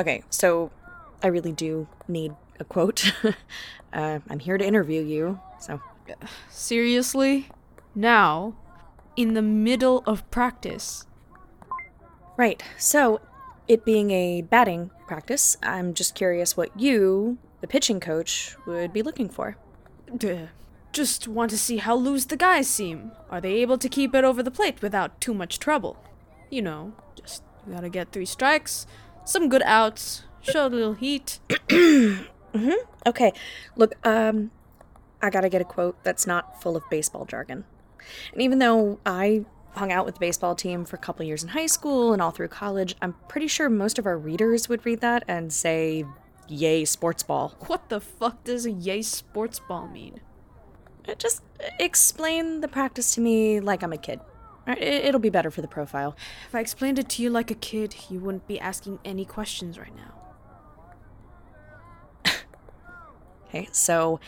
Okay, so I really do need a quote. uh, I'm here to interview you, so. Seriously? Now? In the middle of practice? Right, so it being a batting practice, I'm just curious what you, the pitching coach, would be looking for. Duh. Just want to see how loose the guys seem. Are they able to keep it over the plate without too much trouble? You know, just you gotta get three strikes, some good outs, show a little heat. mm-hmm. Okay. Look, um, I gotta get a quote that's not full of baseball jargon. And even though I hung out with the baseball team for a couple years in high school and all through college, I'm pretty sure most of our readers would read that and say, Yay, sports ball. What the fuck does a yay sports ball mean? Just explain the practice to me like I'm a kid. It'll be better for the profile. If I explained it to you like a kid, you wouldn't be asking any questions right now. okay, so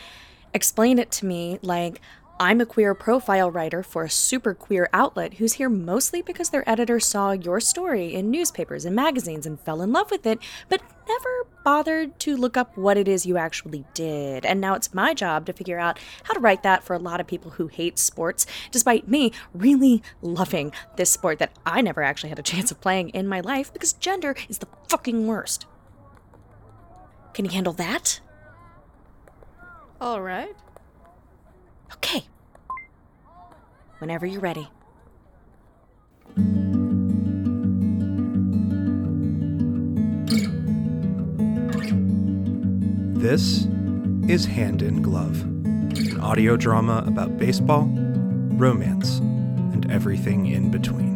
explain it to me like I'm a queer profile writer for a super queer outlet who's here mostly because their editor saw your story in newspapers and magazines and fell in love with it, but never bothered to look up what it is you actually did. And now it's my job to figure out how to write that for a lot of people who hate sports, despite me really loving this sport that I never actually had a chance of playing in my life because gender is the fucking worst. Can you handle that? All right. Okay. Whenever you're ready. This is Hand in Glove, an audio drama about baseball, romance, and everything in between.